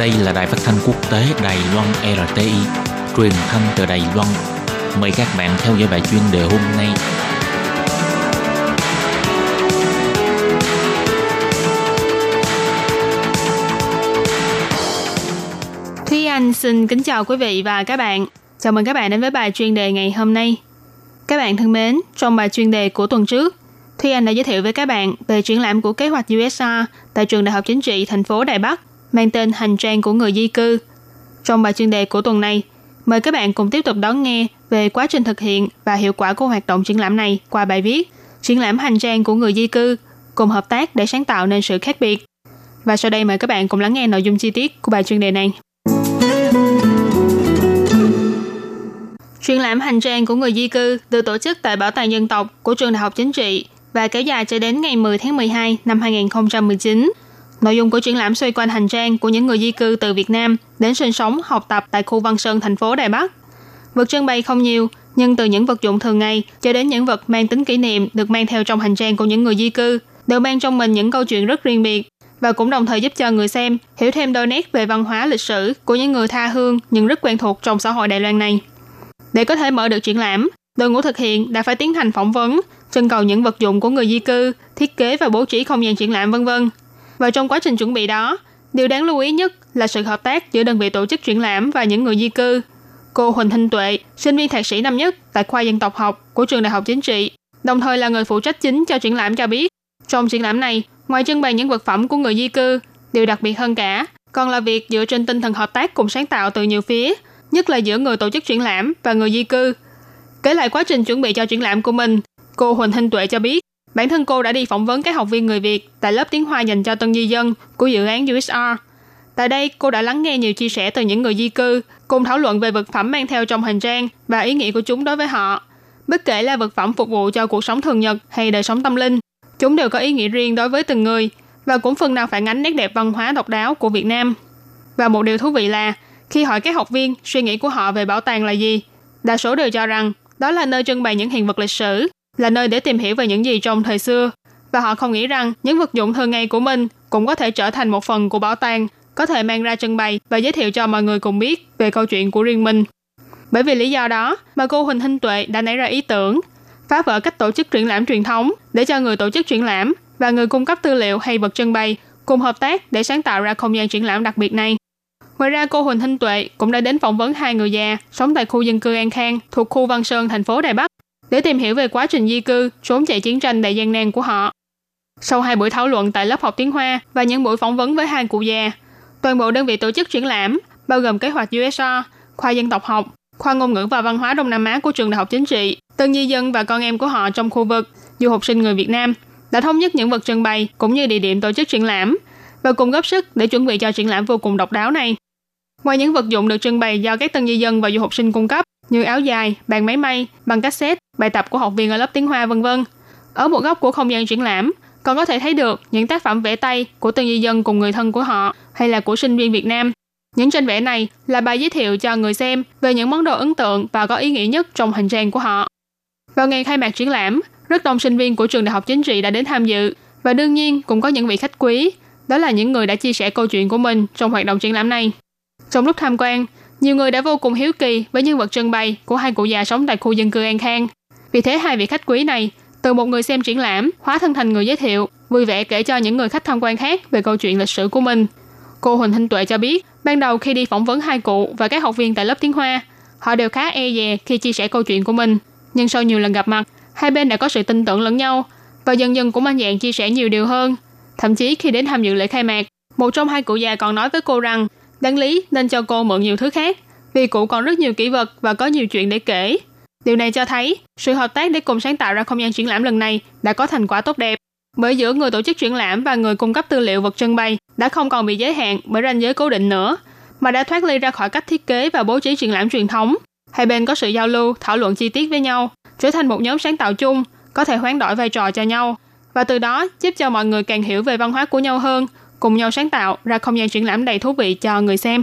Đây là đài phát thanh quốc tế Đài Loan RTI, truyền thanh từ Đài Loan. Mời các bạn theo dõi bài chuyên đề hôm nay. Thúy Anh xin kính chào quý vị và các bạn. Chào mừng các bạn đến với bài chuyên đề ngày hôm nay. Các bạn thân mến, trong bài chuyên đề của tuần trước, Thúy Anh đã giới thiệu với các bạn về triển lãm của kế hoạch USA tại trường Đại học Chính trị thành phố Đài Bắc mang tên Hành trang của người di cư. Trong bài chuyên đề của tuần này, mời các bạn cùng tiếp tục đón nghe về quá trình thực hiện và hiệu quả của hoạt động triển lãm này qua bài viết Triển lãm hành trang của người di cư cùng hợp tác để sáng tạo nên sự khác biệt. Và sau đây mời các bạn cùng lắng nghe nội dung chi tiết của bài chuyên đề này. Triển lãm hành trang của người di cư được tổ chức tại Bảo tàng Dân tộc của Trường Đại học Chính trị và kéo dài cho đến ngày 10 tháng 12 năm 2019. Nội dung của triển lãm xoay quanh hành trang của những người di cư từ Việt Nam đến sinh sống, học tập tại khu Văn Sơn, thành phố Đài Bắc. Vật trưng bày không nhiều, nhưng từ những vật dụng thường ngày cho đến những vật mang tính kỷ niệm được mang theo trong hành trang của những người di cư đều mang trong mình những câu chuyện rất riêng biệt và cũng đồng thời giúp cho người xem hiểu thêm đôi nét về văn hóa lịch sử của những người tha hương nhưng rất quen thuộc trong xã hội Đài Loan này. Để có thể mở được triển lãm, đội ngũ thực hiện đã phải tiến hành phỏng vấn, trưng cầu những vật dụng của người di cư, thiết kế và bố trí không gian triển lãm vân vân. Và trong quá trình chuẩn bị đó, điều đáng lưu ý nhất là sự hợp tác giữa đơn vị tổ chức triển lãm và những người di cư. Cô Huỳnh Thanh Tuệ, sinh viên thạc sĩ năm nhất tại khoa dân tộc học của trường Đại học Chính trị, đồng thời là người phụ trách chính cho triển lãm cho biết, trong triển lãm này, ngoài trưng bày những vật phẩm của người di cư, điều đặc biệt hơn cả còn là việc dựa trên tinh thần hợp tác cùng sáng tạo từ nhiều phía, nhất là giữa người tổ chức triển lãm và người di cư. Kể lại quá trình chuẩn bị cho triển lãm của mình, cô Huỳnh Thanh Tuệ cho biết, bản thân cô đã đi phỏng vấn các học viên người Việt tại lớp tiếng Hoa dành cho tân di dân của dự án USR. Tại đây, cô đã lắng nghe nhiều chia sẻ từ những người di cư, cùng thảo luận về vật phẩm mang theo trong hành trang và ý nghĩa của chúng đối với họ. Bất kể là vật phẩm phục vụ cho cuộc sống thường nhật hay đời sống tâm linh, chúng đều có ý nghĩa riêng đối với từng người và cũng phần nào phản ánh nét đẹp văn hóa độc đáo của Việt Nam. Và một điều thú vị là, khi hỏi các học viên suy nghĩ của họ về bảo tàng là gì, đa số đều cho rằng đó là nơi trưng bày những hiện vật lịch sử, là nơi để tìm hiểu về những gì trong thời xưa. Và họ không nghĩ rằng những vật dụng thường ngày của mình cũng có thể trở thành một phần của bảo tàng, có thể mang ra trưng bày và giới thiệu cho mọi người cùng biết về câu chuyện của riêng mình. Bởi vì lý do đó mà cô Huỳnh Thanh Tuệ đã nảy ra ý tưởng phá vỡ cách tổ chức triển lãm truyền thống để cho người tổ chức triển lãm và người cung cấp tư liệu hay vật trưng bày cùng hợp tác để sáng tạo ra không gian triển lãm đặc biệt này. Ngoài ra, cô Huỳnh Thanh Tuệ cũng đã đến phỏng vấn hai người già sống tại khu dân cư An Khang thuộc khu Văn Sơn, thành phố Đài Bắc để tìm hiểu về quá trình di cư, trốn chạy chiến tranh đầy gian nan của họ. Sau hai buổi thảo luận tại lớp học tiếng Hoa và những buổi phỏng vấn với hai cụ già, toàn bộ đơn vị tổ chức triển lãm, bao gồm kế hoạch USR, khoa dân tộc học, khoa ngôn ngữ và văn hóa Đông Nam Á của trường Đại học Chính trị, tân di dân và con em của họ trong khu vực, du học sinh người Việt Nam, đã thống nhất những vật trưng bày cũng như địa điểm tổ chức triển lãm và cùng góp sức để chuẩn bị cho triển lãm vô cùng độc đáo này. Ngoài những vật dụng được trưng bày do các tân di dân và du học sinh cung cấp như áo dài, bàn máy may, băng cassette, bài tập của học viên ở lớp tiếng Hoa vân vân. Ở một góc của không gian triển lãm, còn có thể thấy được những tác phẩm vẽ tay của từng di dân cùng người thân của họ hay là của sinh viên Việt Nam. Những tranh vẽ này là bài giới thiệu cho người xem về những món đồ ấn tượng và có ý nghĩa nhất trong hành trang của họ. Vào ngày khai mạc triển lãm, rất đông sinh viên của trường đại học chính trị đã đến tham dự và đương nhiên cũng có những vị khách quý, đó là những người đã chia sẻ câu chuyện của mình trong hoạt động triển lãm này. Trong lúc tham quan, nhiều người đã vô cùng hiếu kỳ với nhân vật trưng bày của hai cụ già sống tại khu dân cư An Khang. Vì thế hai vị khách quý này, từ một người xem triển lãm, hóa thân thành người giới thiệu, vui vẻ kể cho những người khách tham quan khác về câu chuyện lịch sử của mình. Cô Huỳnh Thanh Tuệ cho biết, ban đầu khi đi phỏng vấn hai cụ và các học viên tại lớp tiếng Hoa, họ đều khá e dè khi chia sẻ câu chuyện của mình. Nhưng sau nhiều lần gặp mặt, hai bên đã có sự tin tưởng lẫn nhau và dần dần cũng mạnh dạng chia sẻ nhiều điều hơn. Thậm chí khi đến tham dự lễ khai mạc, một trong hai cụ già còn nói với cô rằng đáng lý nên cho cô mượn nhiều thứ khác vì cụ còn rất nhiều kỷ vật và có nhiều chuyện để kể. Điều này cho thấy sự hợp tác để cùng sáng tạo ra không gian triển lãm lần này đã có thành quả tốt đẹp. Bởi giữa người tổ chức triển lãm và người cung cấp tư liệu vật trưng bày đã không còn bị giới hạn bởi ranh giới cố định nữa, mà đã thoát ly ra khỏi cách thiết kế và bố trí triển lãm truyền thống. Hai bên có sự giao lưu, thảo luận chi tiết với nhau, trở thành một nhóm sáng tạo chung, có thể hoán đổi vai trò cho nhau, và từ đó giúp cho mọi người càng hiểu về văn hóa của nhau hơn, cùng nhau sáng tạo ra không gian triển lãm đầy thú vị cho người xem.